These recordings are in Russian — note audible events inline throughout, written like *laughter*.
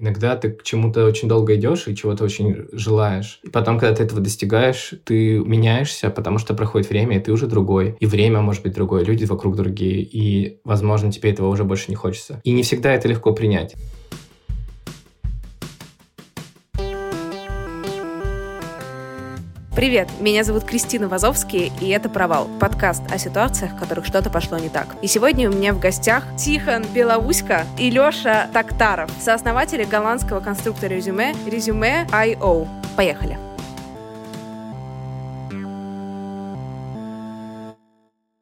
Иногда ты к чему-то очень долго идешь и чего-то очень желаешь. И потом, когда ты этого достигаешь, ты меняешься, потому что проходит время, и ты уже другой. И время может быть другое, люди вокруг другие. И, возможно, тебе этого уже больше не хочется. И не всегда это легко принять. Привет, меня зовут Кристина Вазовский, и это «Провал» — подкаст о ситуациях, в которых что-то пошло не так. И сегодня у меня в гостях Тихон Белоуська и Леша Тактаров, сооснователи голландского конструктора резюме Резюме.io. Поехали!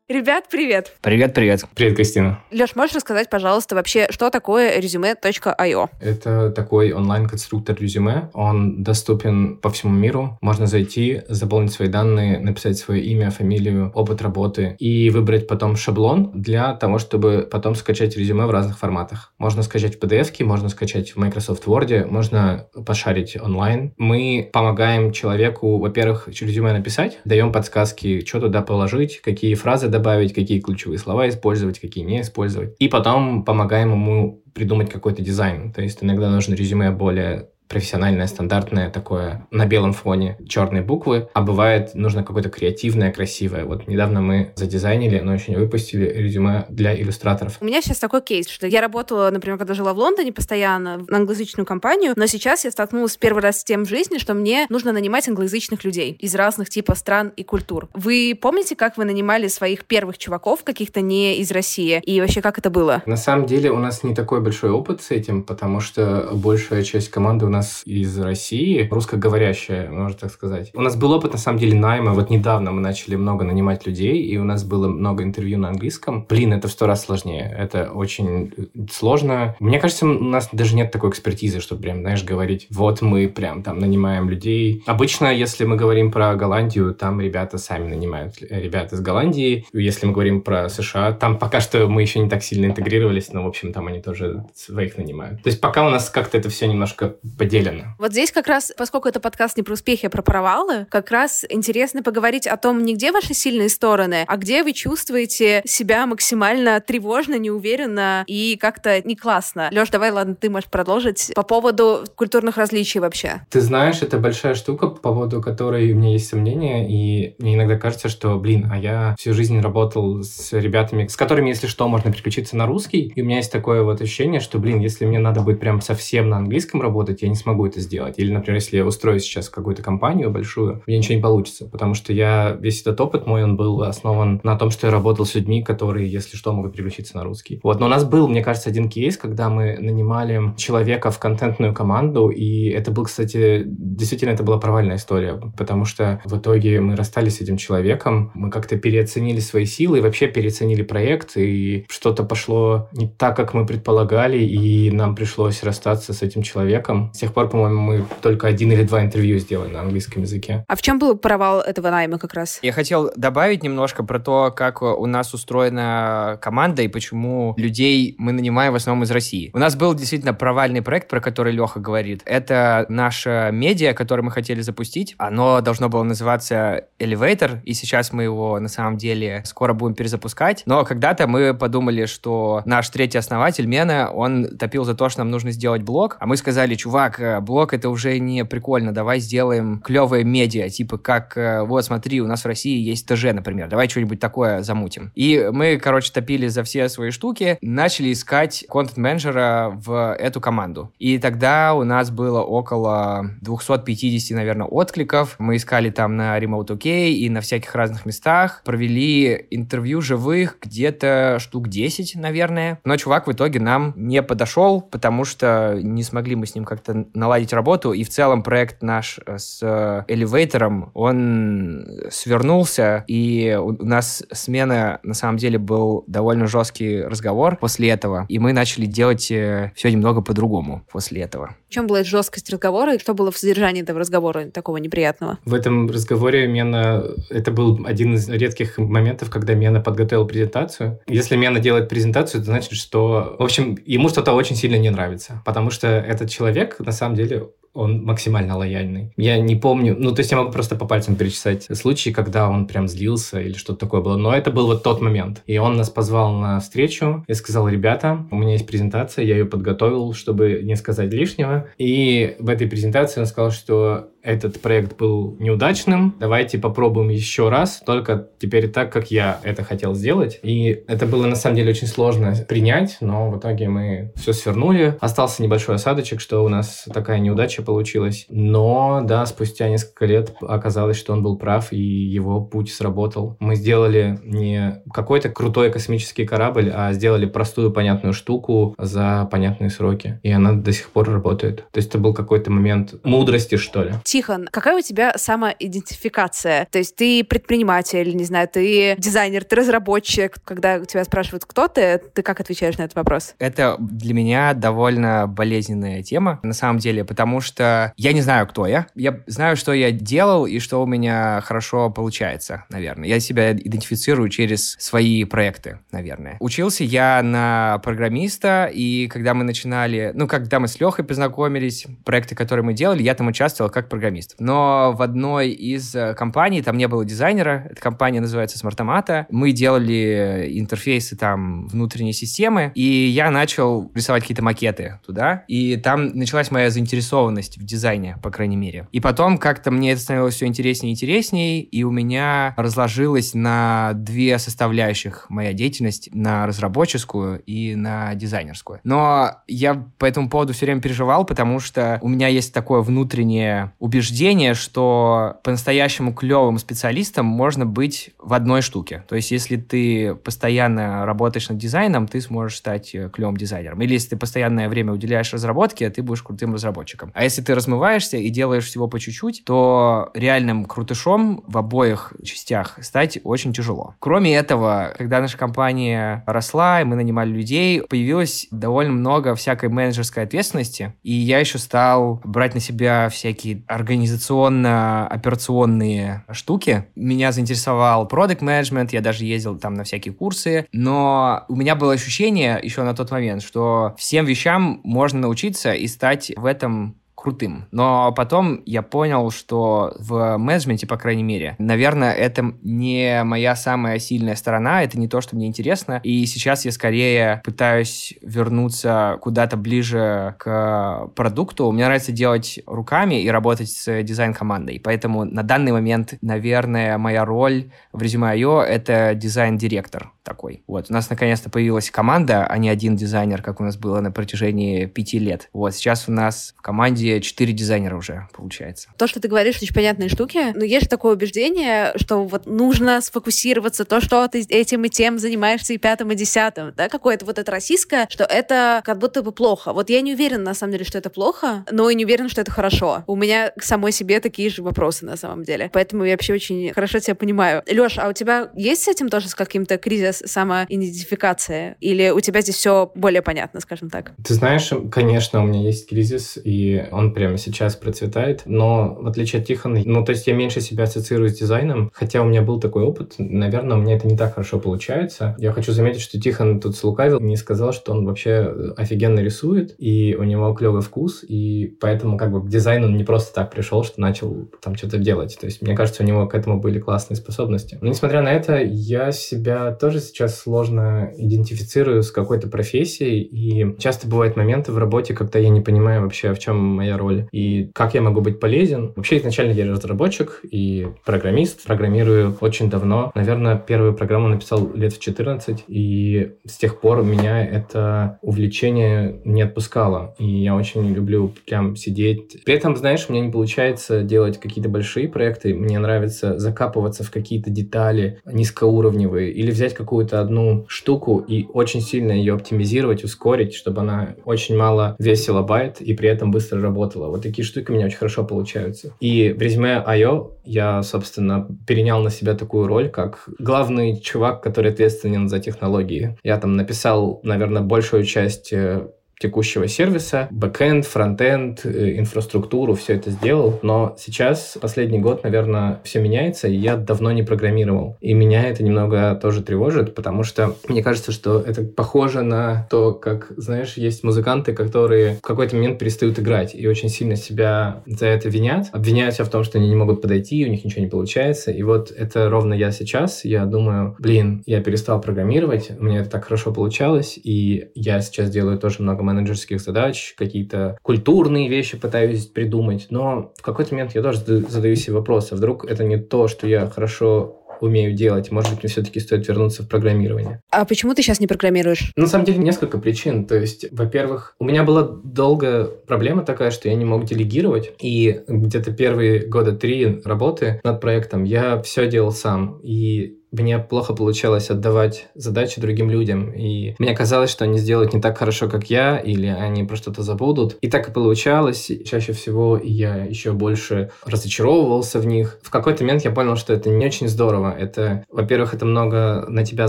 Ребят, привет! Привет, привет. Привет, Кристина. Леш, можешь рассказать, пожалуйста, вообще, что такое резюме.io? Это такой онлайн-конструктор резюме. Он доступен по всему миру. Можно зайти, заполнить свои данные, написать свое имя, фамилию, опыт работы и выбрать потом шаблон для того, чтобы потом скачать резюме в разных форматах. Можно скачать в PDF, можно скачать в Microsoft Word, можно пошарить онлайн. Мы помогаем человеку, во-первых, резюме написать, даем подсказки, что туда положить, какие фразы добавить, какие ключевые слова использовать, какие не использовать. И потом помогаем ему придумать какой-то дизайн. То есть иногда нужно резюме более профессиональное, стандартное такое на белом фоне черные буквы, а бывает нужно какое-то креативное, красивое. Вот недавно мы задизайнили, но еще не выпустили резюме для иллюстраторов. У меня сейчас такой кейс, что я работала, например, когда жила в Лондоне постоянно на англоязычную компанию, но сейчас я столкнулась первый раз с тем в жизни, что мне нужно нанимать англоязычных людей из разных типов стран и культур. Вы помните, как вы нанимали своих первых чуваков, каких-то не из России? И вообще, как это было? На самом деле у нас не такой большой опыт с этим, потому что большая часть команды у нас нас из России, русскоговорящая, можно так сказать. У нас был опыт, на самом деле, найма. Вот недавно мы начали много нанимать людей, и у нас было много интервью на английском. Блин, это в сто раз сложнее. Это очень сложно. Мне кажется, у нас даже нет такой экспертизы, чтобы прям, знаешь, говорить, вот мы прям там нанимаем людей. Обычно, если мы говорим про Голландию, там ребята сами нанимают ребят из Голландии. Если мы говорим про США, там пока что мы еще не так сильно интегрировались, но, в общем, там они тоже своих нанимают. То есть пока у нас как-то это все немножко поделено. Вот здесь как раз, поскольку это подкаст не про успехи, а про провалы, как раз интересно поговорить о том, не где ваши сильные стороны, а где вы чувствуете себя максимально тревожно, неуверенно и как-то не классно. Леш, давай, ладно, ты можешь продолжить по поводу культурных различий вообще. Ты знаешь, это большая штука, по поводу которой у меня есть сомнения, и мне иногда кажется, что, блин, а я всю жизнь работал с ребятами, с которыми, если что, можно переключиться на русский, и у меня есть такое вот ощущение, что, блин, если мне надо будет прям совсем на английском работать, я не смогу это сделать. Или, например, если я устроюсь сейчас какую-то компанию большую, мне ничего не получится, потому что я весь этот опыт мой, он был основан на том, что я работал с людьми, которые, если что, могут переключиться на русский. Вот, но у нас был, мне кажется, один кейс, когда мы нанимали человека в контентную команду, и это был, кстати, действительно, это была провальная история, потому что в итоге мы расстались с этим человеком, мы как-то переоценили свои силы, и вообще переоценили проект, и что-то пошло не так, как мы предполагали, и нам пришлось расстаться с этим человеком. С тех пор, по-моему, мы только один или два интервью сделали на английском языке. А в чем был провал этого найма как раз? Я хотел добавить немножко про то, как у нас устроена команда и почему людей мы нанимаем в основном из России. У нас был действительно провальный проект, про который Леха говорит. Это наше медиа, которое мы хотели запустить. Оно должно было называться Elevator, и сейчас мы его на самом деле скоро будем перезапускать. Но когда-то мы подумали, что наш третий основатель, Мена, он топил за то, что нам нужно сделать блог, а мы сказали, чувак, э, блог это уже не прикольно, давай сделаем клевое медиа, типа как, э, вот смотри, у нас в России есть ТЖ, например, давай что-нибудь такое замутим. И мы, короче, топили за все свои штуки, начали искать контент-менеджера в эту команду. И тогда у нас было около 250, наверное, откликов. Мы искали там на Remote OK и на всяких разных местах, провели интервью живых где-то штук 10, наверное. Но чувак в итоге нам не подошел, потому что не смогли мы с ним как-то наладить работу, и в целом проект наш с элевейтором, он свернулся, и у нас смена, на самом деле, был довольно жесткий разговор после этого, и мы начали делать э, все немного по-другому после этого. В чем была жесткость разговора, и что было в содержании этого разговора такого неприятного? В этом разговоре Мена... Это был один из редких моментов, когда Мена подготовил презентацию. Если Мена делает презентацию, это значит, что... В общем, ему что-то очень сильно не нравится, потому что этот человек, на самом деле, он максимально лояльный. Я не помню, ну, то есть я могу просто по пальцам перечислять случаи, когда он прям злился или что-то такое было, но это был вот тот момент. И он нас позвал на встречу и сказал, ребята, у меня есть презентация, я ее подготовил, чтобы не сказать лишнего. И в этой презентации он сказал, что этот проект был неудачным, давайте попробуем еще раз, только теперь так, как я это хотел сделать. И это было на самом деле очень сложно принять, но в итоге мы все свернули. Остался небольшой осадочек, что у нас такая неудача получилась. Но, да, спустя несколько лет оказалось, что он был прав, и его путь сработал. Мы сделали не какой-то крутой космический корабль, а сделали простую понятную штуку за понятные сроки. И она до сих пор работает. То есть это был какой-то момент мудрости, что ли. Тихон, какая у тебя самоидентификация? То есть ты предприниматель, не знаю, ты дизайнер, ты разработчик. Когда тебя спрашивают, кто ты, ты как отвечаешь на этот вопрос? Это для меня довольно болезненная тема, на самом деле, потому что я не знаю, кто я. Я знаю, что я делал и что у меня хорошо получается, наверное. Я себя идентифицирую через свои проекты, наверное. Учился я на программиста, и когда мы начинали, ну, когда мы с Лехой познакомились, проекты, которые мы делали, я там участвовал как программист. Но в одной из э, компаний, там не было дизайнера, эта компания называется Smartomato, мы делали интерфейсы там внутренней системы, и я начал рисовать какие-то макеты туда, и там началась моя заинтересованность в дизайне, по крайней мере. И потом как-то мне это становилось все интереснее и интереснее, и у меня разложилось на две составляющих моя деятельность, на разработческую и на дизайнерскую. Но я по этому поводу все время переживал, потому что у меня есть такое внутреннее убеждение, что по-настоящему клевым специалистом можно быть в одной штуке. То есть, если ты постоянно работаешь над дизайном, ты сможешь стать э, клевым дизайнером. Или если ты постоянное время уделяешь разработке, ты будешь крутым разработчиком. А если ты размываешься и делаешь всего по чуть-чуть, то реальным крутышом в обоих частях стать очень тяжело. Кроме этого, когда наша компания росла, и мы нанимали людей, появилось довольно много всякой менеджерской ответственности, и я еще стал брать на себя всякие организационно-операционные штуки. Меня заинтересовал продукт менеджмент я даже ездил там на всякие курсы, но у меня было ощущение еще на тот момент, что всем вещам можно научиться и стать в этом крутым. Но потом я понял, что в менеджменте, по крайней мере, наверное, это не моя самая сильная сторона, это не то, что мне интересно. И сейчас я скорее пытаюсь вернуться куда-то ближе к продукту. Мне нравится делать руками и работать с дизайн-командой. Поэтому на данный момент, наверное, моя роль в Resume.io — это дизайн-директор такой. Вот. У нас наконец-то появилась команда, а не один дизайнер, как у нас было на протяжении пяти лет. Вот. Сейчас у нас в команде четыре дизайнера уже, получается. То, что ты говоришь, очень понятные штуки, но есть же такое убеждение, что вот нужно сфокусироваться, то, что ты этим и тем занимаешься и пятым, и десятым, да, какое-то вот это российское, что это как будто бы плохо. Вот я не уверена, на самом деле, что это плохо, но и не уверена, что это хорошо. У меня к самой себе такие же вопросы, на самом деле. Поэтому я вообще очень хорошо тебя понимаю. Леш, а у тебя есть с этим тоже с каким-то кризис самоидентификация? Или у тебя здесь все более понятно, скажем так? Ты знаешь, конечно, у меня есть кризис, и он прямо сейчас процветает. Но в отличие от Тихона, ну, то есть я меньше себя ассоциирую с дизайном, хотя у меня был такой опыт, наверное, у меня это не так хорошо получается. Я хочу заметить, что Тихон тут слукавил, не сказал, что он вообще офигенно рисует, и у него клевый вкус, и поэтому как бы к дизайну он не просто так пришел, что начал там что-то делать. То есть мне кажется, у него к этому были классные способности. Но несмотря на это, я себя тоже сейчас сложно идентифицирую с какой-то профессией, и часто бывают моменты в работе, когда я не понимаю вообще, в чем моя роль и как я могу быть полезен. Вообще изначально я разработчик и программист, программирую очень давно. Наверное, первую программу написал лет в 14, и с тех пор меня это увлечение не отпускало. И я очень люблю прям сидеть. При этом, знаешь, меня не получается делать какие-то большие проекты. Мне нравится закапываться в какие-то детали низкоуровневые или взять какую-то одну штуку и очень сильно ее оптимизировать, ускорить, чтобы она очень мало весила байт и при этом быстро работала. Вот такие штуки у меня очень хорошо получаются. И в резюме IO я, собственно, перенял на себя такую роль, как главный чувак, который ответственен за технологии. Я там написал, наверное, большую часть э, текущего сервиса, бэкэнд, фронтенд, э, инфраструктуру, все это сделал. Но сейчас, последний год, наверное, все меняется, и я давно не программировал. И меня это немного тоже тревожит, потому что мне кажется, что это похоже на то, как, знаешь, есть музыканты, которые в какой-то момент перестают играть и очень сильно себя за это винят, обвиняют себя в том, что они не могут подойти, у них ничего не получается. И вот это ровно я сейчас. Я думаю, блин, я перестал программировать, меня это так хорошо получалось, и я сейчас делаю тоже много менеджерских задач, какие-то культурные вещи пытаюсь придумать, но в какой-то момент я тоже задаю себе вопрос, а вдруг это не то, что я хорошо умею делать. Может быть, мне все-таки стоит вернуться в программирование. А почему ты сейчас не программируешь? На самом деле, несколько причин. То есть, во-первых, у меня была долгая проблема такая, что я не мог делегировать. И где-то первые года три работы над проектом я все делал сам. И мне плохо получалось отдавать задачи другим людям, и мне казалось, что они сделают не так хорошо, как я, или они про что-то забудут. И так и получалось. Чаще всего я еще больше разочаровывался в них. В какой-то момент я понял, что это не очень здорово. Это, во-первых, это много на тебя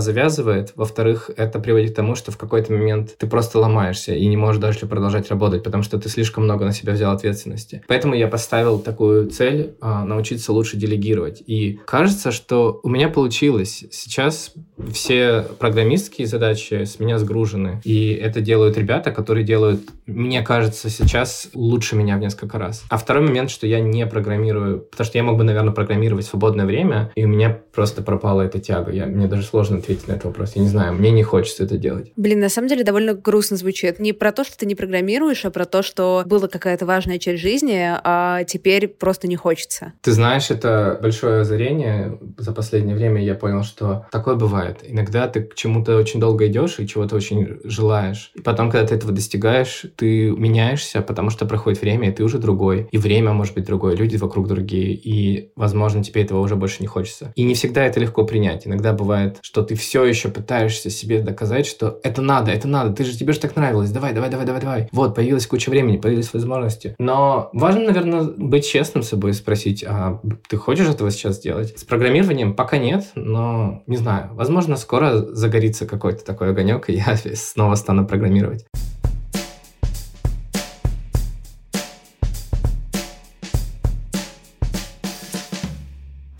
завязывает, во-вторых, это приводит к тому, что в какой-то момент ты просто ломаешься и не можешь даже продолжать работать, потому что ты слишком много на себя взял ответственности. Поэтому я поставил такую цель а, научиться лучше делегировать. И кажется, что у меня получилось получилось. Сейчас все программистские задачи с меня сгружены. И это делают ребята, которые делают, мне кажется, сейчас лучше меня в несколько раз. А второй момент, что я не программирую, потому что я мог бы, наверное, программировать в свободное время, и у меня просто пропала эта тяга. Я, мне даже сложно ответить на этот вопрос. Я не знаю, мне не хочется это делать. Блин, на самом деле довольно грустно звучит. Не про то, что ты не программируешь, а про то, что была какая-то важная часть жизни, а теперь просто не хочется. Ты знаешь, это большое озарение. За последнее время я понял, что такое бывает. Иногда ты к чему-то очень долго идешь и чего-то очень желаешь. И потом, когда ты этого достигаешь, ты меняешься, потому что проходит время, и ты уже другой. И время может быть другое, люди вокруг другие. И, возможно, тебе этого уже больше не хочется. И не всегда это легко принять. Иногда бывает, что ты все еще пытаешься себе доказать, что это надо, это надо, ты же тебе же так нравилось, давай, давай, давай, давай, давай. Вот, появилась куча времени, появились возможности. Но важно, наверное, быть честным с собой и спросить, а ты хочешь этого сейчас сделать? С программированием пока нет, но не знаю. Возможно, скоро загорится какой-то такой огонек, и я *laughs* снова стану программировать.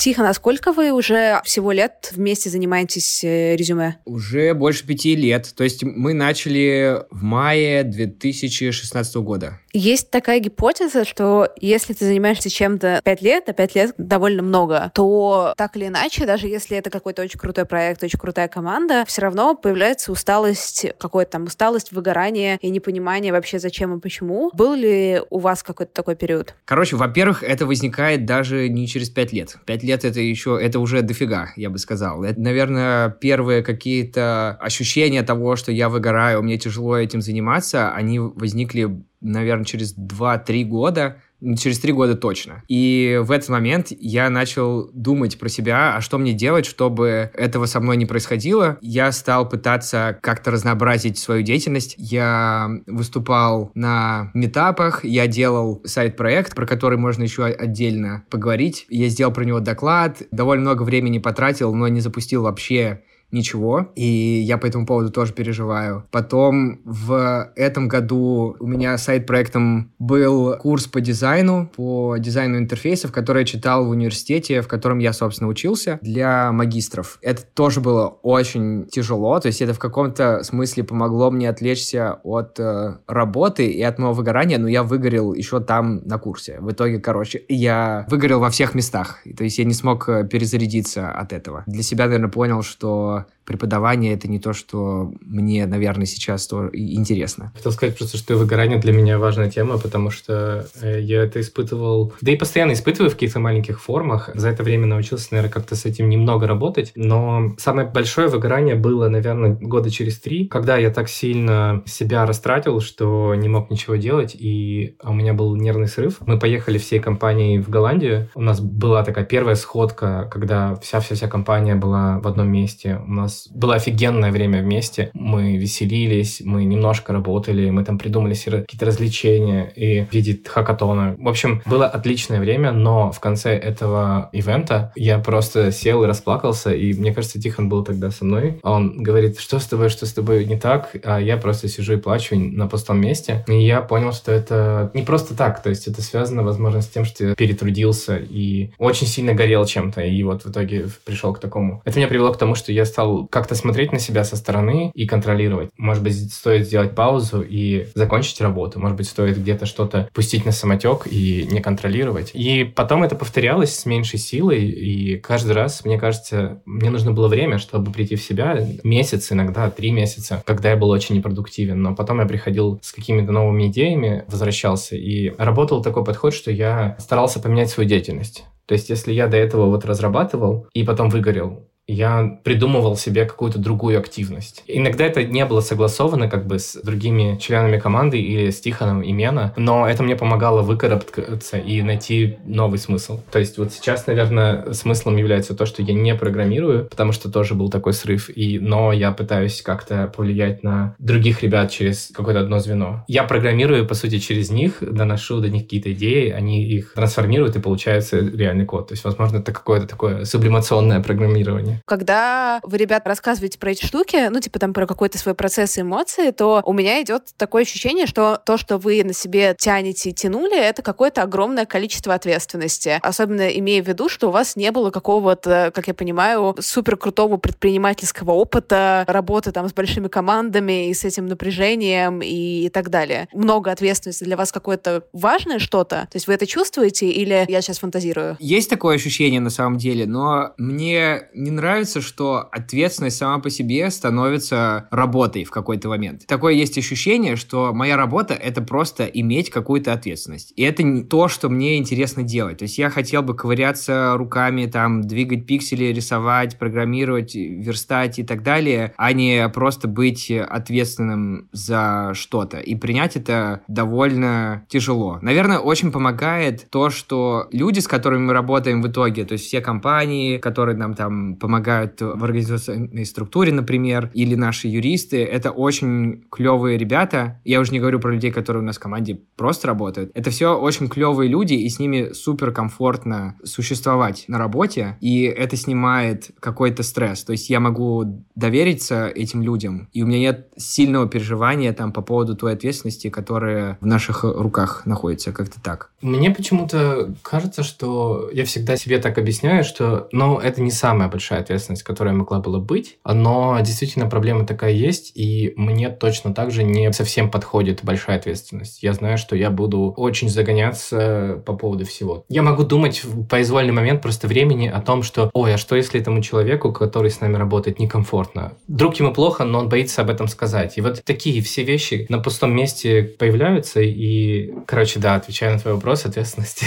Тихо, насколько вы уже всего лет вместе занимаетесь э, резюме? Уже больше пяти лет. То есть мы начали в мае 2016 года. Есть такая гипотеза, что если ты занимаешься чем-то 5 лет, а 5 лет довольно много, то так или иначе, даже если это какой-то очень крутой проект, очень крутая команда, все равно появляется усталость, какой-то там усталость, выгорание и непонимание вообще зачем и почему. Был ли у вас какой-то такой период? Короче, во-первых, это возникает даже не через 5 лет. 5 лет это еще, это уже дофига, я бы сказал. Это, наверное, первые какие-то ощущения того, что я выгораю, мне тяжело этим заниматься, они возникли наверное, через 2-3 года, через три года точно. И в этот момент я начал думать про себя, а что мне делать, чтобы этого со мной не происходило. Я стал пытаться как-то разнообразить свою деятельность. Я выступал на метапах, я делал сайт-проект, про который можно еще отдельно поговорить. Я сделал про него доклад, довольно много времени потратил, но не запустил вообще ничего, и я по этому поводу тоже переживаю. Потом в этом году у меня сайт-проектом был курс по дизайну, по дизайну интерфейсов, который я читал в университете, в котором я, собственно, учился, для магистров. Это тоже было очень тяжело, то есть это в каком-то смысле помогло мне отвлечься от э, работы и от моего выгорания, но я выгорел еще там на курсе. В итоге, короче, я выгорел во всех местах, то есть я не смог э, перезарядиться от этого. Для себя, наверное, понял, что Кирова преподавание — это не то, что мне, наверное, сейчас то интересно. Хотел сказать просто, что выгорание для меня важная тема, потому что э, я это испытывал, да и постоянно испытываю в каких-то маленьких формах. За это время научился, наверное, как-то с этим немного работать, но самое большое выгорание было, наверное, года через три, когда я так сильно себя растратил, что не мог ничего делать, и у меня был нервный срыв. Мы поехали всей компанией в Голландию. У нас была такая первая сходка, когда вся-вся-вся компания была в одном месте. У нас было офигенное время вместе. Мы веселились, мы немножко работали, мы там придумали какие-то развлечения и в виде хакатона. В общем, было отличное время, но в конце этого ивента я просто сел и расплакался, и мне кажется, Тихон был тогда со мной. Он говорит, что с тобой, что с тобой не так, а я просто сижу и плачу на пустом месте. И я понял, что это не просто так, то есть это связано, возможно, с тем, что я перетрудился и очень сильно горел чем-то, и вот в итоге пришел к такому. Это меня привело к тому, что я стал как-то смотреть на себя со стороны и контролировать. Может быть, стоит сделать паузу и закончить работу. Может быть, стоит где-то что-то пустить на самотек и не контролировать. И потом это повторялось с меньшей силой, и каждый раз, мне кажется, мне нужно было время, чтобы прийти в себя. Месяц, иногда три месяца, когда я был очень непродуктивен. Но потом я приходил с какими-то новыми идеями, возвращался и работал такой подход, что я старался поменять свою деятельность. То есть, если я до этого вот разрабатывал и потом выгорел, я придумывал себе какую-то другую активность. Иногда это не было согласовано как бы с другими членами команды или с Тихоном и Мена, но это мне помогало выкарабкаться и найти новый смысл. То есть вот сейчас, наверное, смыслом является то, что я не программирую, потому что тоже был такой срыв, и, но я пытаюсь как-то повлиять на других ребят через какое-то одно звено. Я программирую, по сути, через них, доношу до них какие-то идеи, они их трансформируют, и получается реальный код. То есть, возможно, это какое-то такое сублимационное программирование. Когда вы, ребят, рассказываете про эти штуки, ну, типа там про какой-то свой процесс и эмоции, то у меня идет такое ощущение, что то, что вы на себе тянете и тянули, это какое-то огромное количество ответственности. Особенно имея в виду, что у вас не было какого-то, как я понимаю, супер крутого предпринимательского опыта, работы там с большими командами и с этим напряжением и, и так далее. Много ответственности для вас какое-то важное что-то? То есть вы это чувствуете или я сейчас фантазирую? Есть такое ощущение на самом деле, но мне не нравится нравится, что ответственность сама по себе становится работой в какой-то момент. Такое есть ощущение, что моя работа — это просто иметь какую-то ответственность. И это не то, что мне интересно делать. То есть я хотел бы ковыряться руками, там, двигать пиксели, рисовать, программировать, верстать и так далее, а не просто быть ответственным за что-то. И принять это довольно тяжело. Наверное, очень помогает то, что люди, с которыми мы работаем в итоге, то есть все компании, которые нам там помогают помогают в организационной структуре, например, или наши юристы. Это очень клевые ребята. Я уже не говорю про людей, которые у нас в команде просто работают. Это все очень клевые люди, и с ними супер комфортно существовать на работе, и это снимает какой-то стресс. То есть я могу довериться этим людям, и у меня нет сильного переживания там по поводу той ответственности, которая в наших руках находится, как-то так. Мне почему-то кажется, что я всегда себе так объясняю, что, ну, это не самая большая ответственность, которая могла была быть. Но действительно проблема такая есть, и мне точно так же не совсем подходит большая ответственность. Я знаю, что я буду очень загоняться по поводу всего. Я могу думать в произвольный момент просто времени о том, что, ой, а что если этому человеку, который с нами работает, некомфортно? Друг ему плохо, но он боится об этом сказать. И вот такие все вещи на пустом месте появляются, и, короче, да, отвечая на твой вопрос, ответственность.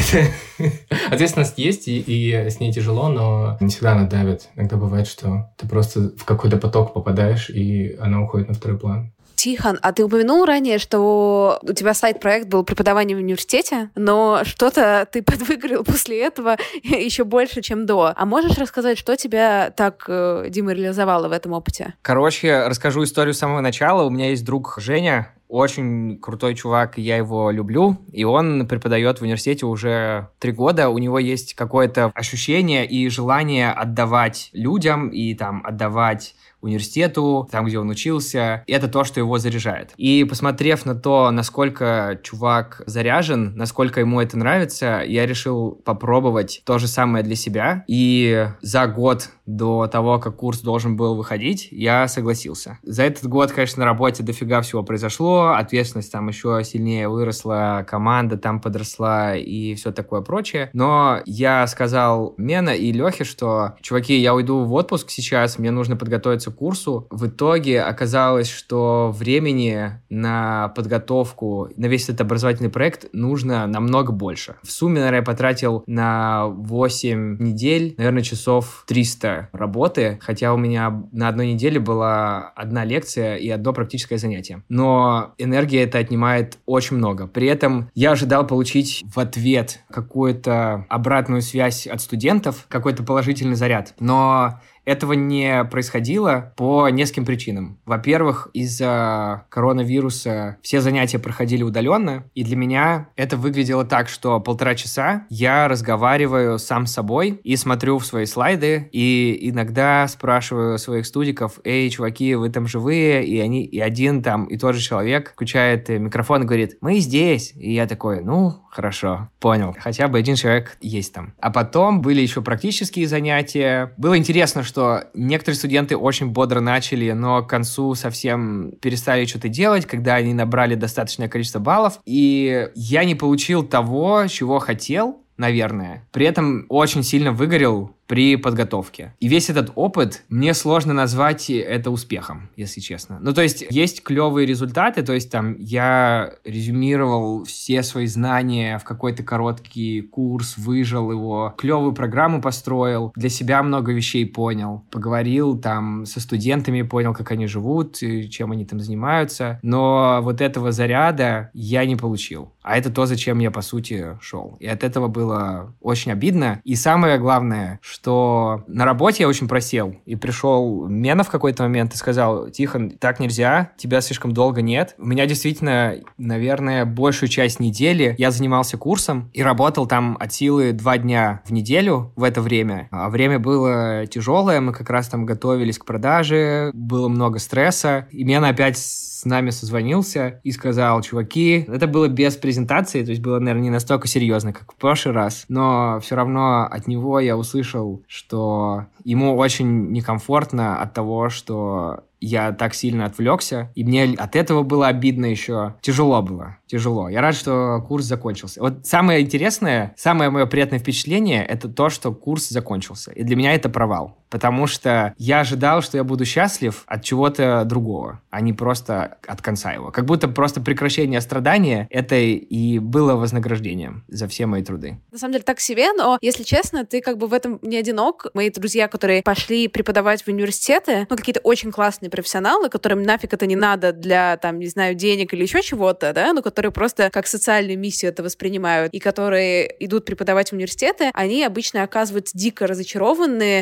*laughs* Ответственность есть, и с ней тяжело, но не всегда она давит. Иногда бывает, что ты просто в какой-то поток попадаешь, и она уходит на второй план. Тихон, а ты упомянул ранее, что у тебя сайт-проект был преподавание в университете, но что-то ты *laughs* подвыгорел после этого *laughs* еще больше, чем до. А можешь рассказать, что тебя так э, деморализовало в этом опыте? Короче, расскажу историю с самого начала. У меня есть друг Женя, очень крутой чувак, я его люблю, и он преподает в университете уже три года. У него есть какое-то ощущение и желание отдавать людям и там отдавать университету, там, где он учился. И это то, что его заряжает. И посмотрев на то, насколько чувак заряжен, насколько ему это нравится, я решил попробовать то же самое для себя. И за год до того, как курс должен был выходить, я согласился. За этот год, конечно, на работе дофига всего произошло, ответственность там еще сильнее выросла, команда там подросла и все такое прочее. Но я сказал Мена и Лехе, что, чуваки, я уйду в отпуск сейчас, мне нужно подготовиться к курсу. В итоге оказалось, что времени на подготовку, на весь этот образовательный проект нужно намного больше. В сумме, наверное, я потратил на 8 недель, наверное, часов 300 работы, хотя у меня на одной неделе была одна лекция и одно практическое занятие. Но энергия это отнимает очень много. При этом я ожидал получить в ответ какую-то обратную связь от студентов, какой-то положительный заряд. Но этого не происходило по нескольким причинам. Во-первых, из-за коронавируса все занятия проходили удаленно, и для меня это выглядело так, что полтора часа я разговариваю сам с собой и смотрю в свои слайды, и иногда спрашиваю своих студиков, эй, чуваки, вы там живые? И они, и один там, и тот же человек включает микрофон и говорит, мы здесь. И я такой, ну, хорошо, понял. Хотя бы один человек есть там. А потом были еще практические занятия. Было интересно, что некоторые студенты очень бодро начали, но к концу совсем перестали что-то делать, когда они набрали достаточное количество баллов. И я не получил того, чего хотел, наверное. При этом очень сильно выгорел при подготовке. И весь этот опыт, мне сложно назвать это успехом, если честно. Ну, то есть, есть клевые результаты, то есть, там, я резюмировал все свои знания в какой-то короткий курс, выжил его, клевую программу построил, для себя много вещей понял, поговорил там со студентами, понял, как они живут, чем они там занимаются, но вот этого заряда я не получил. А это то, зачем я, по сути, шел. И от этого было очень обидно. И самое главное, что на работе я очень просел. И пришел Мена в какой-то момент и сказал, Тихон, так нельзя, тебя слишком долго нет. У меня действительно, наверное, большую часть недели я занимался курсом и работал там от силы два дня в неделю в это время. А время было тяжелое, мы как раз там готовились к продаже, было много стресса. И Мена опять с нами созвонился и сказал, чуваки, это было без презентации, то есть было, наверное, не настолько серьезно, как в прошлый раз, но все равно от него я услышал, что ему очень некомфортно от того, что я так сильно отвлекся, и мне от этого было обидно еще. Тяжело было, тяжело. Я рад, что курс закончился. Вот самое интересное, самое мое приятное впечатление, это то, что курс закончился. И для меня это провал. Потому что я ожидал, что я буду счастлив от чего-то другого, а не просто от конца его. Как будто просто прекращение страдания это и было вознаграждением за все мои труды. На самом деле так себе, но, если честно, ты как бы в этом не одинок. Мои друзья, которые пошли преподавать в университеты, ну, какие-то очень классные профессионалы, которым нафиг это не надо для, там, не знаю, денег или еще чего-то, да, но которые просто как социальную миссию это воспринимают, и которые идут преподавать в университеты, они обычно оказываются дико разочарованы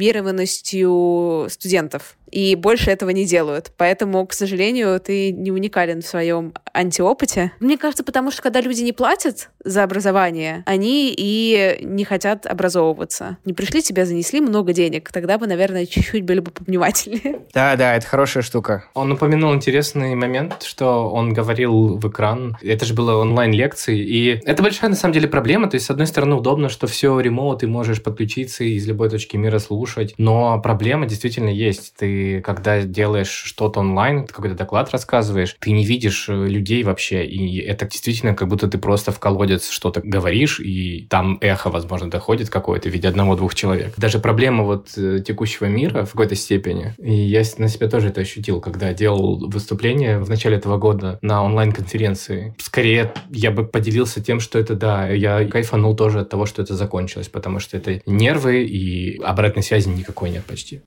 немотивированностью студентов и больше этого не делают. Поэтому, к сожалению, ты не уникален в своем антиопыте. Мне кажется, потому что когда люди не платят за образование, они и не хотят образовываться. Не пришли, тебя занесли много денег, тогда бы, наверное, чуть-чуть были бы повнимательнее. *laughs* Да, да, это хорошая штука. Он упомянул интересный момент, что он говорил в экран. Это же было онлайн-лекции, и это большая, на самом деле, проблема. То есть, с одной стороны, удобно, что все ремоут, ты можешь подключиться и из любой точки мира слушать, но проблема действительно есть. Ты когда делаешь что-то онлайн, какой-то доклад рассказываешь, ты не видишь э, людей вообще, и это действительно как будто ты просто в колодец что-то говоришь, и там эхо, возможно, доходит какое-то в виде одного-двух человек. Даже проблема вот э, текущего мира в какой-то степени, и я на себе тоже это ощутил, когда делал выступление в начале этого года на онлайн-конференции. Скорее, я бы поделился тем, что это, да, я кайфанул тоже от того, что это закончилось, потому что это нервы, и обратной связи никакой нет почти.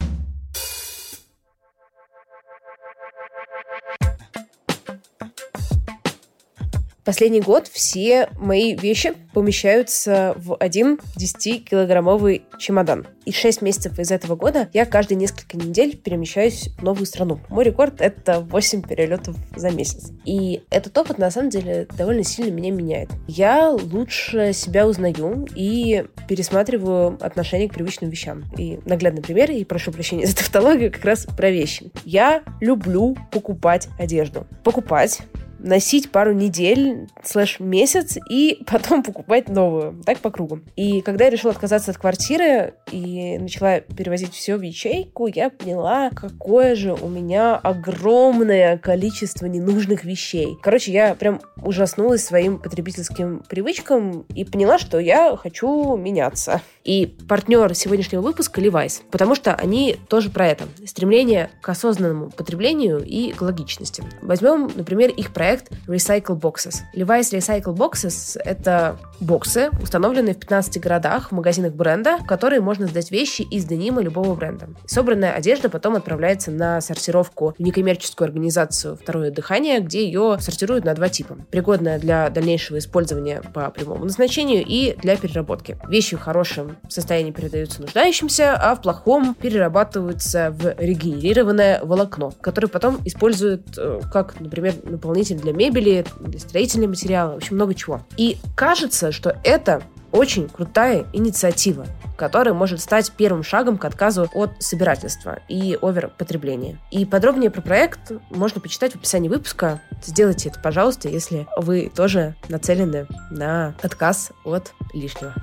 Последний год все мои вещи помещаются в один 10-килограммовый чемодан. И 6 месяцев из этого года я каждые несколько недель перемещаюсь в новую страну. Мой рекорд — это 8 перелетов за месяц. И этот опыт, на самом деле, довольно сильно меня меняет. Я лучше себя узнаю и пересматриваю отношение к привычным вещам. И наглядный пример, и прошу прощения *laughs* за тавтологию, как раз про вещи. Я люблю покупать одежду. Покупать носить пару недель, слэш месяц, и *laughs* потом покупать новую, так по кругу. И когда я решила отказаться от квартиры и начала перевозить все в ячейку, я поняла, какое же у меня огромное количество ненужных вещей. Короче, я прям ужаснулась своим потребительским привычкам и поняла, что я хочу меняться. И партнер сегодняшнего выпуска Levi's, потому что они тоже про это. Стремление к осознанному потреблению и экологичности. Возьмем, например, их проект Recycle Boxes. Levi's Recycle Boxes — это боксы, установленные в 15 городах, в магазинах бренда, в которые можно сдать вещи из денима любого бренда. Собранная одежда потом отправляется на сортировку в некоммерческую организацию «Второе дыхание», где ее сортируют на два типа. Пригодная для дальнейшего использования по прямому назначению и для переработки. Вещи в хорошем состоянии передаются нуждающимся, а в плохом перерабатываются в регенерированное волокно, которое потом используют э, как, например, наполнитель для мебели, для строительного материала, в общем, много чего. И кажется, что это очень крутая инициатива, которая может стать первым шагом к отказу от собирательства и оверпотребления. И подробнее про проект можно почитать в описании выпуска. Сделайте это, пожалуйста, если вы тоже нацелены на отказ от лишнего.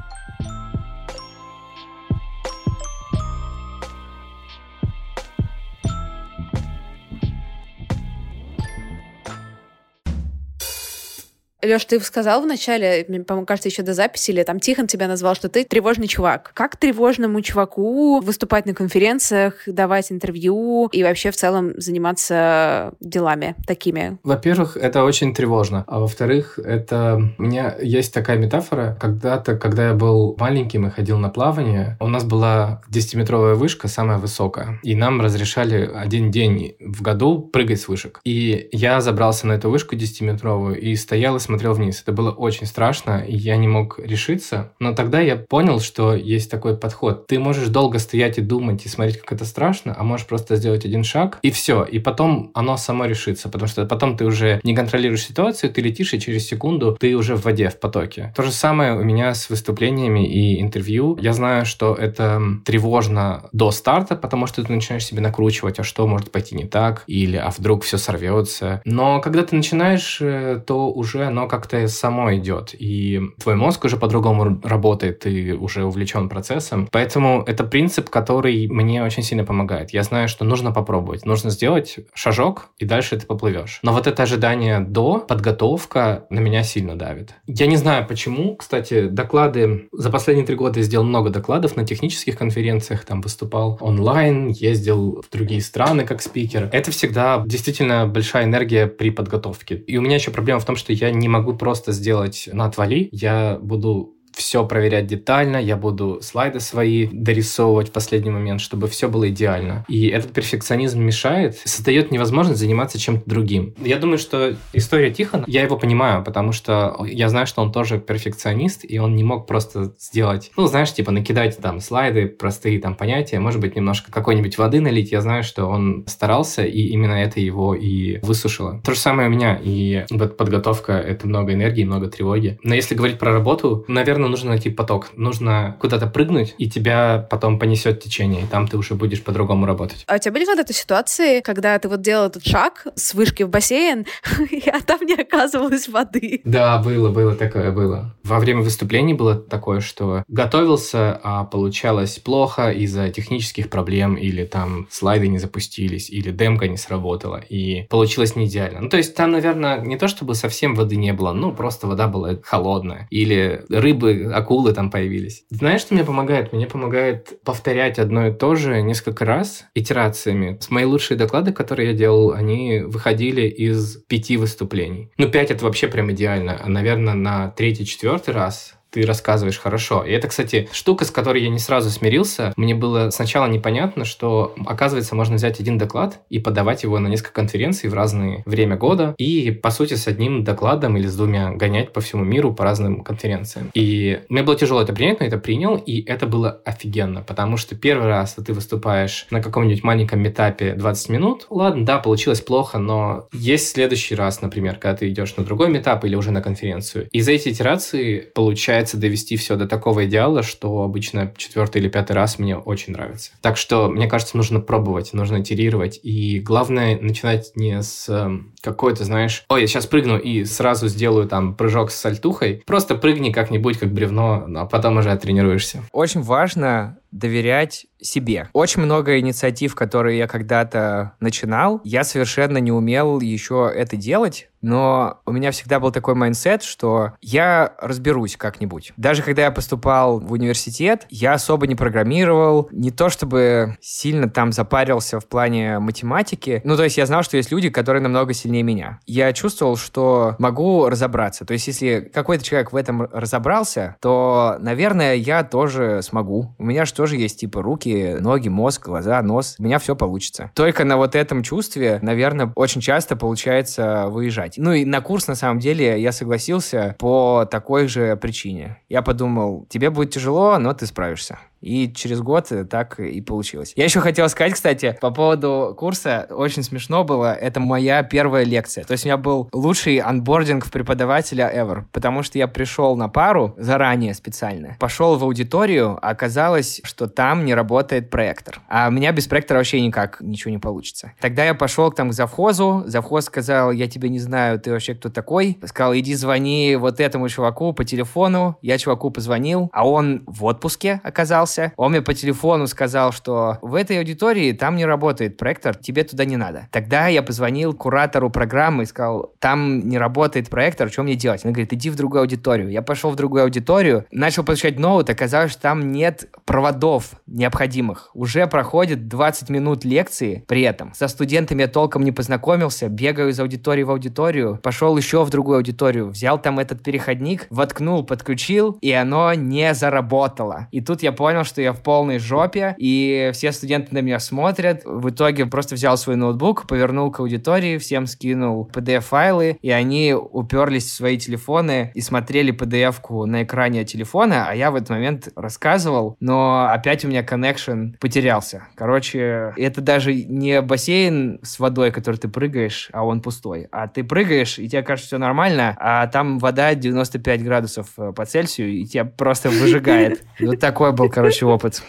Леш, ты сказал в начале, мне, кажется, еще до записи, или там Тихон тебя назвал, что ты тревожный чувак. Как тревожному чуваку выступать на конференциях, давать интервью и вообще в целом заниматься делами такими? Во-первых, это очень тревожно. А во-вторых, это... У меня есть такая метафора. Когда-то, когда я был маленьким и ходил на плавание, у нас была 10-метровая вышка, самая высокая. И нам разрешали один день в году прыгать с вышек. И я забрался на эту вышку 10-метровую и стоял и смотрел вниз. Это было очень страшно, и я не мог решиться. Но тогда я понял, что есть такой подход. Ты можешь долго стоять и думать, и смотреть, как это страшно, а можешь просто сделать один шаг, и все. И потом оно само решится, потому что потом ты уже не контролируешь ситуацию, ты летишь, и через секунду ты уже в воде, в потоке. То же самое у меня с выступлениями и интервью. Я знаю, что это тревожно до старта, потому что ты начинаешь себе накручивать, а что может пойти не так, или а вдруг все сорвется. Но когда ты начинаешь, э, то уже оно как-то само идет, и твой мозг уже по-другому работает, ты уже увлечен процессом. Поэтому это принцип, который мне очень сильно помогает. Я знаю, что нужно попробовать, нужно сделать шажок, и дальше ты поплывешь. Но вот это ожидание до, подготовка на меня сильно давит. Я не знаю почему, кстати, доклады, за последние три года я сделал много докладов на технических конференциях, там выступал онлайн, ездил в другие страны как спикер. Это всегда действительно большая энергия при подготовке. И у меня еще проблема в том, что я не могу просто сделать на отвали. Я буду все проверять детально, я буду слайды свои дорисовывать в последний момент, чтобы все было идеально. И этот перфекционизм мешает, создает невозможность заниматься чем-то другим. Я думаю, что история Тихона, я его понимаю, потому что я знаю, что он тоже перфекционист, и он не мог просто сделать, ну, знаешь, типа накидать там слайды, простые там понятия, может быть, немножко какой-нибудь воды налить. Я знаю, что он старался, и именно это его и высушило. То же самое у меня, и вот подготовка — это много энергии, много тревоги. Но если говорить про работу, наверное, нужно найти поток. Нужно куда-то прыгнуть, и тебя потом понесет течение, и там ты уже будешь по-другому работать. А у тебя были когда-то ситуации, когда ты вот делал этот шаг с вышки в бассейн, *laughs* а там не оказывалось воды? Да, было, было такое, было. Во время выступлений было такое, что готовился, а получалось плохо из-за технических проблем, или там слайды не запустились, или демка не сработала, и получилось не идеально. Ну, то есть там, наверное, не то чтобы совсем воды не было, ну, просто вода была холодная. Или рыбы акулы там появились. Знаешь, что мне помогает? Мне помогает повторять одно и то же несколько раз итерациями. С мои лучшие доклады, которые я делал, они выходили из пяти выступлений. Ну, пять — это вообще прям идеально. А, наверное, на третий-четвертый раз ты рассказываешь хорошо. И это, кстати, штука, с которой я не сразу смирился. Мне было сначала непонятно, что, оказывается, можно взять один доклад и подавать его на несколько конференций в разное время года, и, по сути, с одним докладом или с двумя гонять по всему миру по разным конференциям. И мне было тяжело это принять, но это принял, и это было офигенно, потому что первый раз ты выступаешь на каком-нибудь маленьком метапе 20 минут, ладно, да, получилось плохо, но есть следующий раз, например, когда ты идешь на другой метап или уже на конференцию. И за эти итерации получается довести все до такого идеала, что обычно четвертый или пятый раз мне очень нравится. Так что, мне кажется, нужно пробовать, нужно итерировать. И главное начинать не с эм, какой-то, знаешь, ой, я сейчас прыгну и сразу сделаю там прыжок с сальтухой. Просто прыгни как-нибудь, как бревно, а потом уже тренируешься. Очень важно доверять себе. Очень много инициатив, которые я когда-то начинал, я совершенно не умел еще это делать, но у меня всегда был такой mindset, что я разберусь как-нибудь. Даже когда я поступал в университет, я особо не программировал, не то чтобы сильно там запарился в плане математики. Ну, то есть я знал, что есть люди, которые намного сильнее меня. Я чувствовал, что могу разобраться. То есть если какой-то человек в этом разобрался, то, наверное, я тоже смогу. У меня же тоже есть типа руки, ноги, мозг, глаза, нос. У меня все получится. Только на вот этом чувстве, наверное, очень часто получается выезжать. Ну и на курс, на самом деле, я согласился по такой же причине. Я подумал, тебе будет тяжело, но ты справишься. И через год так и получилось. Я еще хотел сказать, кстати, по поводу курса, очень смешно было, это моя первая лекция. То есть у меня был лучший анбординг в преподавателя ever, потому что я пришел на пару заранее специально, пошел в аудиторию, а оказалось, что там не работает проектор. А у меня без проектора вообще никак ничего не получится. Тогда я пошел там к завхозу, завхоз сказал, я тебя не знаю, ты вообще кто такой? Сказал, иди звони вот этому чуваку по телефону. Я чуваку позвонил, а он в отпуске оказался, общался. Он мне по телефону сказал, что в этой аудитории там не работает проектор, тебе туда не надо. Тогда я позвонил куратору программы и сказал, там не работает проектор, что мне делать? Он говорит, иди в другую аудиторию. Я пошел в другую аудиторию, начал подключать ноут, оказалось, что там нет проводов необходимых. Уже проходит 20 минут лекции при этом. Со студентами я толком не познакомился, бегаю из аудитории в аудиторию, пошел еще в другую аудиторию, взял там этот переходник, воткнул, подключил, и оно не заработало. И тут я понял, понял, что я в полной жопе, и все студенты на меня смотрят. В итоге просто взял свой ноутбук, повернул к аудитории, всем скинул PDF-файлы, и они уперлись в свои телефоны и смотрели PDF-ку на экране телефона, а я в этот момент рассказывал, но опять у меня коннекшн потерялся. Короче, это даже не бассейн с водой, который ты прыгаешь, а он пустой. А ты прыгаешь, и тебе кажется все нормально, а там вода 95 градусов э, по Цельсию, и тебя просто выжигает. *laughs* Вот такой был, короче, короче, опыт.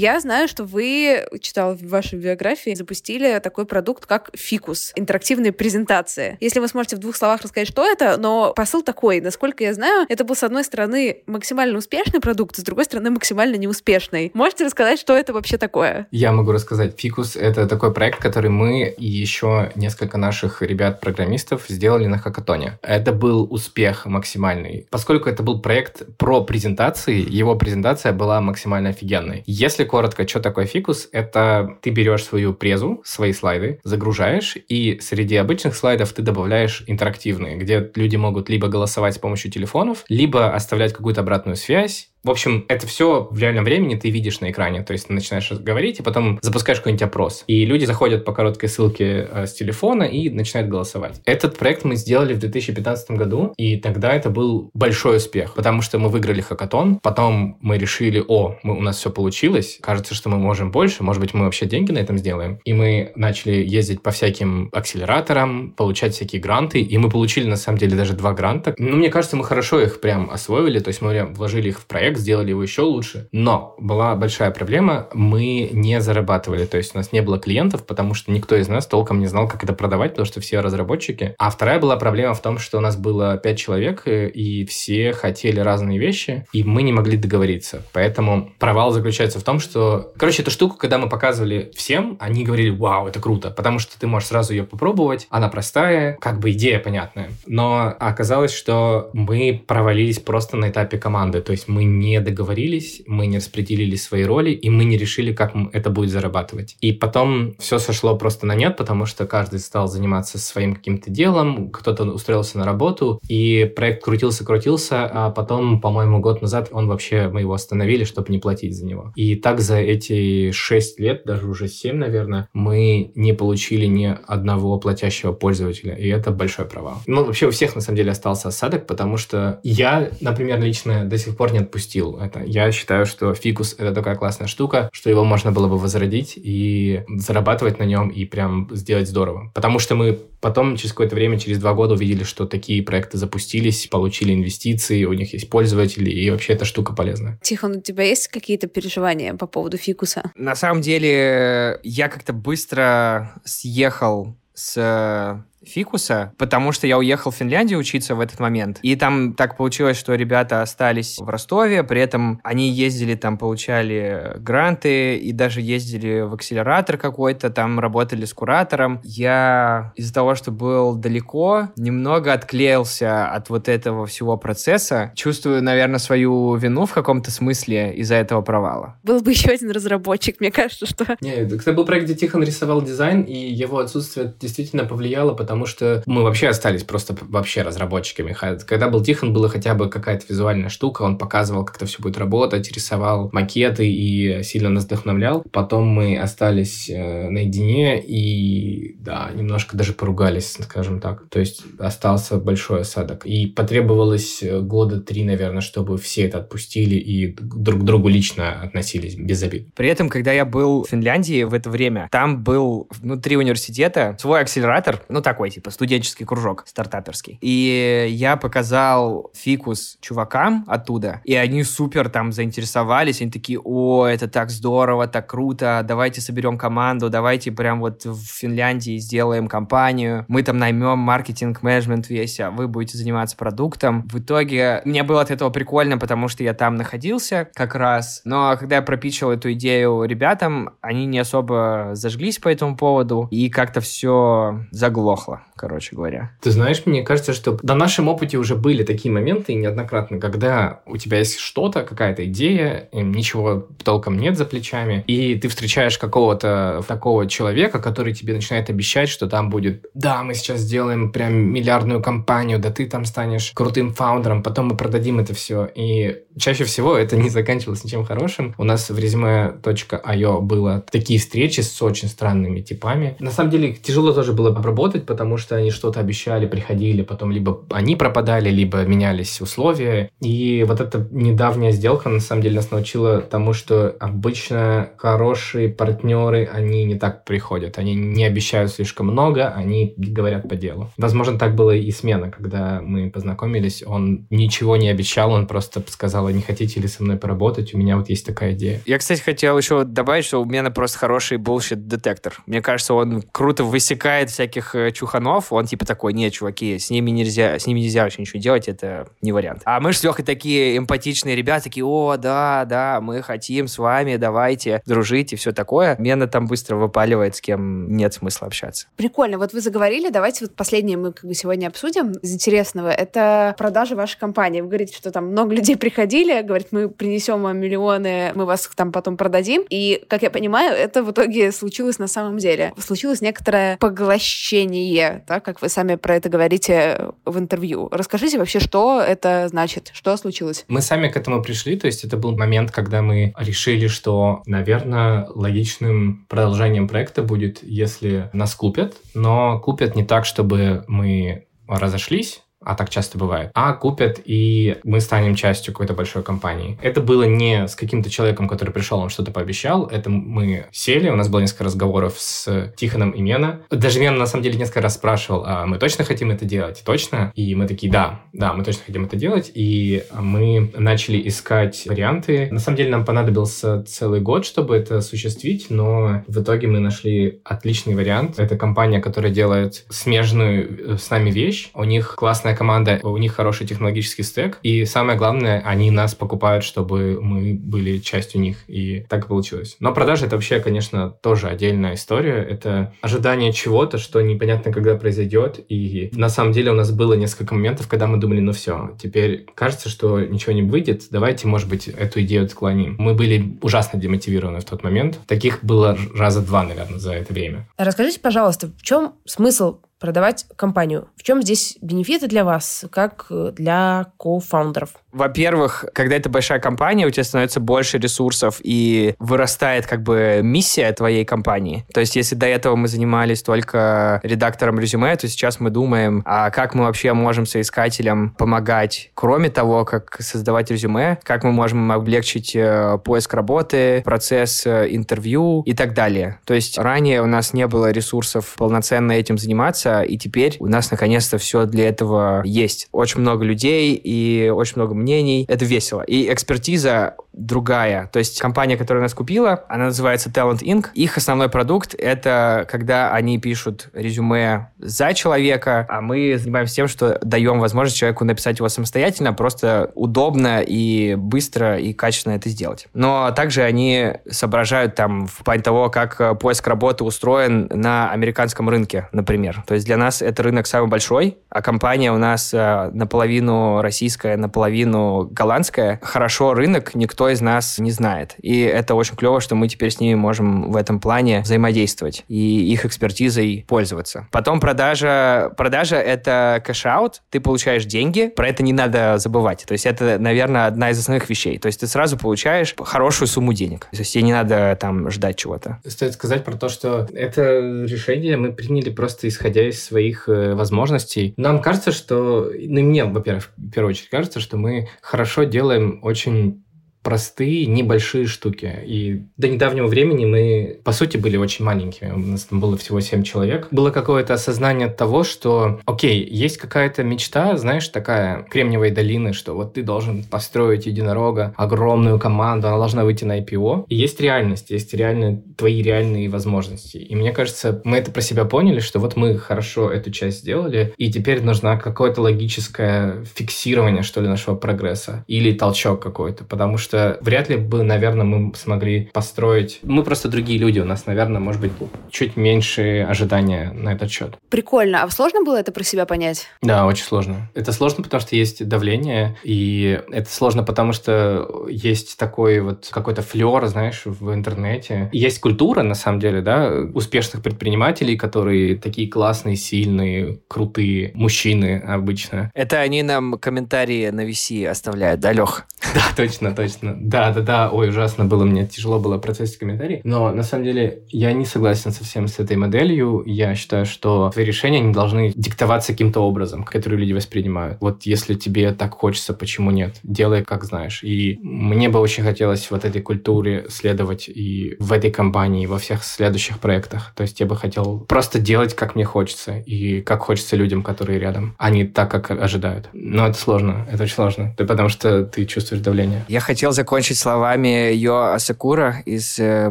Я знаю, что вы, читала в вашей биографии, запустили такой продукт, как Фикус, интерактивные презентации. Если вы сможете в двух словах рассказать, что это, но посыл такой, насколько я знаю, это был, с одной стороны, максимально успешный продукт, с другой стороны, максимально неуспешный. Можете рассказать, что это вообще такое? Я могу рассказать. Фикус — это такой проект, который мы и еще несколько наших ребят-программистов сделали на хакатоне. Это был успех максимальный. Поскольку это был проект про презентации, его презентация была максимально офигенной. Если коротко, что такое фикус? Это ты берешь свою презу, свои слайды, загружаешь, и среди обычных слайдов ты добавляешь интерактивные, где люди могут либо голосовать с помощью телефонов, либо оставлять какую-то обратную связь, в общем, это все в реальном времени ты видишь на экране. То есть ты начинаешь говорить, и потом запускаешь какой-нибудь опрос. И люди заходят по короткой ссылке э, с телефона и начинают голосовать. Этот проект мы сделали в 2015 году, и тогда это был большой успех, потому что мы выиграли хакатон. Потом мы решили, о, мы, у нас все получилось, кажется, что мы можем больше, может быть, мы вообще деньги на этом сделаем. И мы начали ездить по всяким акселераторам, получать всякие гранты, и мы получили, на самом деле, даже два гранта. Ну, мне кажется, мы хорошо их прям освоили, то есть мы вложили их в проект, проект, сделали его еще лучше. Но была большая проблема, мы не зарабатывали, то есть у нас не было клиентов, потому что никто из нас толком не знал, как это продавать, потому что все разработчики. А вторая была проблема в том, что у нас было пять человек, э, и все хотели разные вещи, и мы не могли договориться. Поэтому провал заключается в том, что... Короче, эту штуку, когда мы показывали всем, они говорили, вау, это круто, потому что ты можешь сразу ее попробовать, она простая, как бы идея понятная. Но оказалось, что мы провалились просто на этапе команды, то есть мы не договорились, мы не распределили свои роли, и мы не решили, как это будет зарабатывать. И потом все сошло просто на нет, потому что каждый стал заниматься своим каким-то делом, кто-то устроился на работу, и проект крутился-крутился, а потом, по-моему, год назад он вообще, мы его остановили, чтобы не платить за него. И так за эти шесть лет, даже уже семь, наверное, мы не получили ни одного платящего пользователя, и это большой провал. Ну, вообще у всех, на самом деле, остался осадок, потому что я, например, лично до сих пор не отпустил это. Я считаю, что фикус — это такая классная штука, что его можно было бы возродить и зарабатывать на нем, и прям сделать здорово. Потому что мы потом, через какое-то время, через два года увидели, что такие проекты запустились, получили инвестиции, у них есть пользователи, и вообще эта штука полезна. Тихон, у тебя есть какие-то переживания по поводу фикуса? На самом деле, я как-то быстро съехал с фикуса, потому что я уехал в Финляндию учиться в этот момент. И там так получилось, что ребята остались в Ростове, при этом они ездили там, получали гранты и даже ездили в акселератор какой-то, там работали с куратором. Я из-за того, что был далеко, немного отклеился от вот этого всего процесса. Чувствую, наверное, свою вину в каком-то смысле из-за этого провала. Был бы еще один разработчик, мне кажется, что... Не, это был проект, где Тихон рисовал дизайн, и его отсутствие действительно повлияло, потому потому что мы вообще остались просто вообще разработчиками. Когда был Тихон, была хотя бы какая-то визуальная штука, он показывал, как это все будет работать, рисовал макеты и сильно нас вдохновлял. Потом мы остались э, наедине и, да, немножко даже поругались, скажем так. То есть остался большой осадок. И потребовалось э, года три, наверное, чтобы все это отпустили и друг к другу лично относились без обид. При этом, когда я был в Финляндии в это время, там был внутри университета свой акселератор, ну так, такой, типа, студенческий кружок стартаперский. И я показал фикус чувакам оттуда, и они супер там заинтересовались, они такие, о, это так здорово, так круто, давайте соберем команду, давайте прям вот в Финляндии сделаем компанию, мы там наймем маркетинг-менеджмент весь, а вы будете заниматься продуктом. В итоге мне было от этого прикольно, потому что я там находился как раз, но когда я пропичил эту идею ребятам, они не особо зажглись по этому поводу, и как-то все заглохло пахло, короче говоря. Ты знаешь, мне кажется, что на нашем опыте уже были такие моменты неоднократно, когда у тебя есть что-то, какая-то идея, ничего толком нет за плечами, и ты встречаешь какого-то такого человека, который тебе начинает обещать, что там будет, да, мы сейчас сделаем прям миллиардную компанию, да ты там станешь крутым фаундером, потом мы продадим это все. И чаще всего это не заканчивалось ничем хорошим. У нас в resume.io было такие встречи с очень странными типами. На самом деле тяжело тоже было обработать, потому что они что-то обещали, приходили, потом либо они пропадали, либо менялись условия. И вот эта недавняя сделка, на самом деле, нас научила тому, что обычно хорошие партнеры, они не так приходят. Они не обещают слишком много, они говорят по делу. Возможно, так было и смена, когда мы познакомились. Он ничего не обещал, он просто сказал, не хотите ли со мной поработать, у меня вот есть такая идея. Я, кстати, хотел еще добавить, что у меня просто хороший bullshit-детектор. Мне кажется, он круто высекает всяких э, чух чуханов, он типа такой, нет, чуваки, с ними нельзя, с ними нельзя вообще ничего делать, это не вариант. А мы же с Лехой такие эмпатичные ребята, такие, о, да, да, мы хотим с вами, давайте дружить и все такое. Мена там быстро выпаливает, с кем нет смысла общаться. Прикольно. Вот вы заговорили, давайте вот последнее мы как бы сегодня обсудим из интересного. Это продажи вашей компании. Вы говорите, что там много людей приходили, говорят, мы принесем вам миллионы, мы вас там потом продадим. И, как я понимаю, это в итоге случилось на самом деле. Случилось некоторое поглощение так как вы сами про это говорите в интервью. Расскажите вообще, что это значит, что случилось? Мы сами к этому пришли, то есть это был момент, когда мы решили, что, наверное, логичным продолжением проекта будет, если нас купят, но купят не так, чтобы мы разошлись, а так часто бывает, а купят, и мы станем частью какой-то большой компании. Это было не с каким-то человеком, который пришел, он что-то пообещал, это мы сели, у нас было несколько разговоров с Тихоном и Мена. Даже Мена, на самом деле, несколько раз спрашивал, а мы точно хотим это делать? Точно? И мы такие, да, да, мы точно хотим это делать, и мы начали искать варианты. На самом деле, нам понадобился целый год, чтобы это осуществить, но в итоге мы нашли отличный вариант. Это компания, которая делает смежную э, с нами вещь. У них классная классная команда, у них хороший технологический стек, и самое главное, они нас покупают, чтобы мы были частью них, и так и получилось. Но продажи — это вообще, конечно, тоже отдельная история. Это ожидание чего-то, что непонятно, когда произойдет, и на самом деле у нас было несколько моментов, когда мы думали, ну все, теперь кажется, что ничего не выйдет, давайте, может быть, эту идею отклоним. Мы были ужасно демотивированы в тот момент. Таких было раза два, наверное, за это время. Расскажите, пожалуйста, в чем смысл продавать компанию. В чем здесь бенефиты для вас, как для кофаундеров? Во-первых, когда это большая компания, у тебя становится больше ресурсов и вырастает как бы миссия твоей компании. То есть, если до этого мы занимались только редактором резюме, то сейчас мы думаем, а как мы вообще можем соискателям помогать, кроме того, как создавать резюме, как мы можем облегчить э, поиск работы, процесс э, интервью и так далее. То есть, ранее у нас не было ресурсов полноценно этим заниматься, и теперь у нас наконец-то все для этого есть. Очень много людей и очень много мнений. Это весело. И экспертиза другая. То есть компания, которая нас купила, она называется Talent Inc. Их основной продукт — это когда они пишут резюме за человека, а мы занимаемся тем, что даем возможность человеку написать его самостоятельно, просто удобно и быстро и качественно это сделать. Но также они соображают там в плане того, как поиск работы устроен на американском рынке, например. То есть для нас это рынок самый большой, а компания у нас э, наполовину российская, наполовину голландская. Хорошо рынок никто из нас не знает. И это очень клево, что мы теперь с ними можем в этом плане взаимодействовать и их экспертизой пользоваться. Потом продажа. Продажа — это cash-out, ты получаешь деньги, про это не надо забывать. То есть это, наверное, одна из основных вещей. То есть ты сразу получаешь хорошую сумму денег. То есть тебе не надо там ждать чего-то. Стоит сказать про то, что это решение мы приняли просто исходя из своих э, возможностей. Нам кажется, что, ну, мне, во-первых, в первую очередь кажется, что мы хорошо делаем очень простые, небольшие штуки. И до недавнего времени мы, по сути, были очень маленькими. У нас там было всего 7 человек. Было какое-то осознание того, что, окей, есть какая-то мечта, знаешь, такая Кремниевой долины, что вот ты должен построить единорога, огромную команду, она должна выйти на IPO. И есть реальность, есть реальные, твои реальные возможности. И мне кажется, мы это про себя поняли, что вот мы хорошо эту часть сделали, и теперь нужна какое-то логическое фиксирование, что ли, нашего прогресса. Или толчок какой-то, потому что что вряд ли бы, наверное, мы смогли построить... Мы просто другие люди, у нас, наверное, может быть, чуть меньше ожидания на этот счет. Прикольно. А сложно было это про себя понять? Да, очень сложно. Это сложно, потому что есть давление, и это сложно, потому что есть такой вот какой-то флер, знаешь, в интернете. Есть культура, на самом деле, да, успешных предпринимателей, которые такие классные, сильные, крутые мужчины обычно. Это они нам комментарии на VC оставляют, да, Лех? *laughs* Да, точно, точно ужасно. Да, да, да, ой, ужасно было, мне тяжело было процессить комментарии. Но на самом деле я не согласен совсем с этой моделью. Я считаю, что твои решения не должны диктоваться каким-то образом, который люди воспринимают. Вот если тебе так хочется, почему нет? Делай, как знаешь. И мне бы очень хотелось вот этой культуре следовать и в этой компании, и во всех следующих проектах. То есть я бы хотел просто делать, как мне хочется, и как хочется людям, которые рядом, а не так, как ожидают. Но это сложно, это очень сложно, потому что ты чувствуешь давление. Я хотел закончить словами Йо Асакура из э,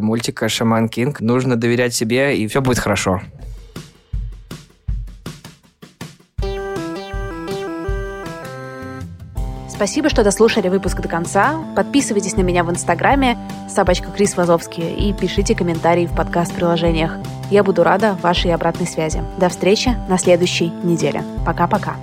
мультика «Шаман Кинг». Нужно доверять себе, и все будет хорошо. Спасибо, что дослушали выпуск до конца. Подписывайтесь на меня в Инстаграме собачка Крис Вазовский и пишите комментарии в подкаст-приложениях. Я буду рада вашей обратной связи. До встречи на следующей неделе. Пока-пока.